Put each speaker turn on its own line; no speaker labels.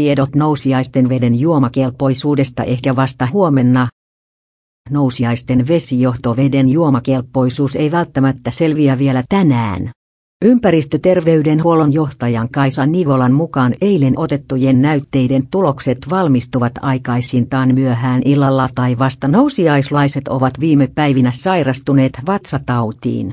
Tiedot nousiaisten veden juomakelpoisuudesta ehkä vasta huomenna. Nousiaisten vesijohtoveden juomakelpoisuus ei välttämättä selviä vielä tänään. Ympäristöterveydenhuollon johtajan Kaisa Nivolan mukaan eilen otettujen näytteiden tulokset valmistuvat aikaisintaan myöhään illalla tai vasta nousiaislaiset ovat viime päivinä sairastuneet vatsatautiin.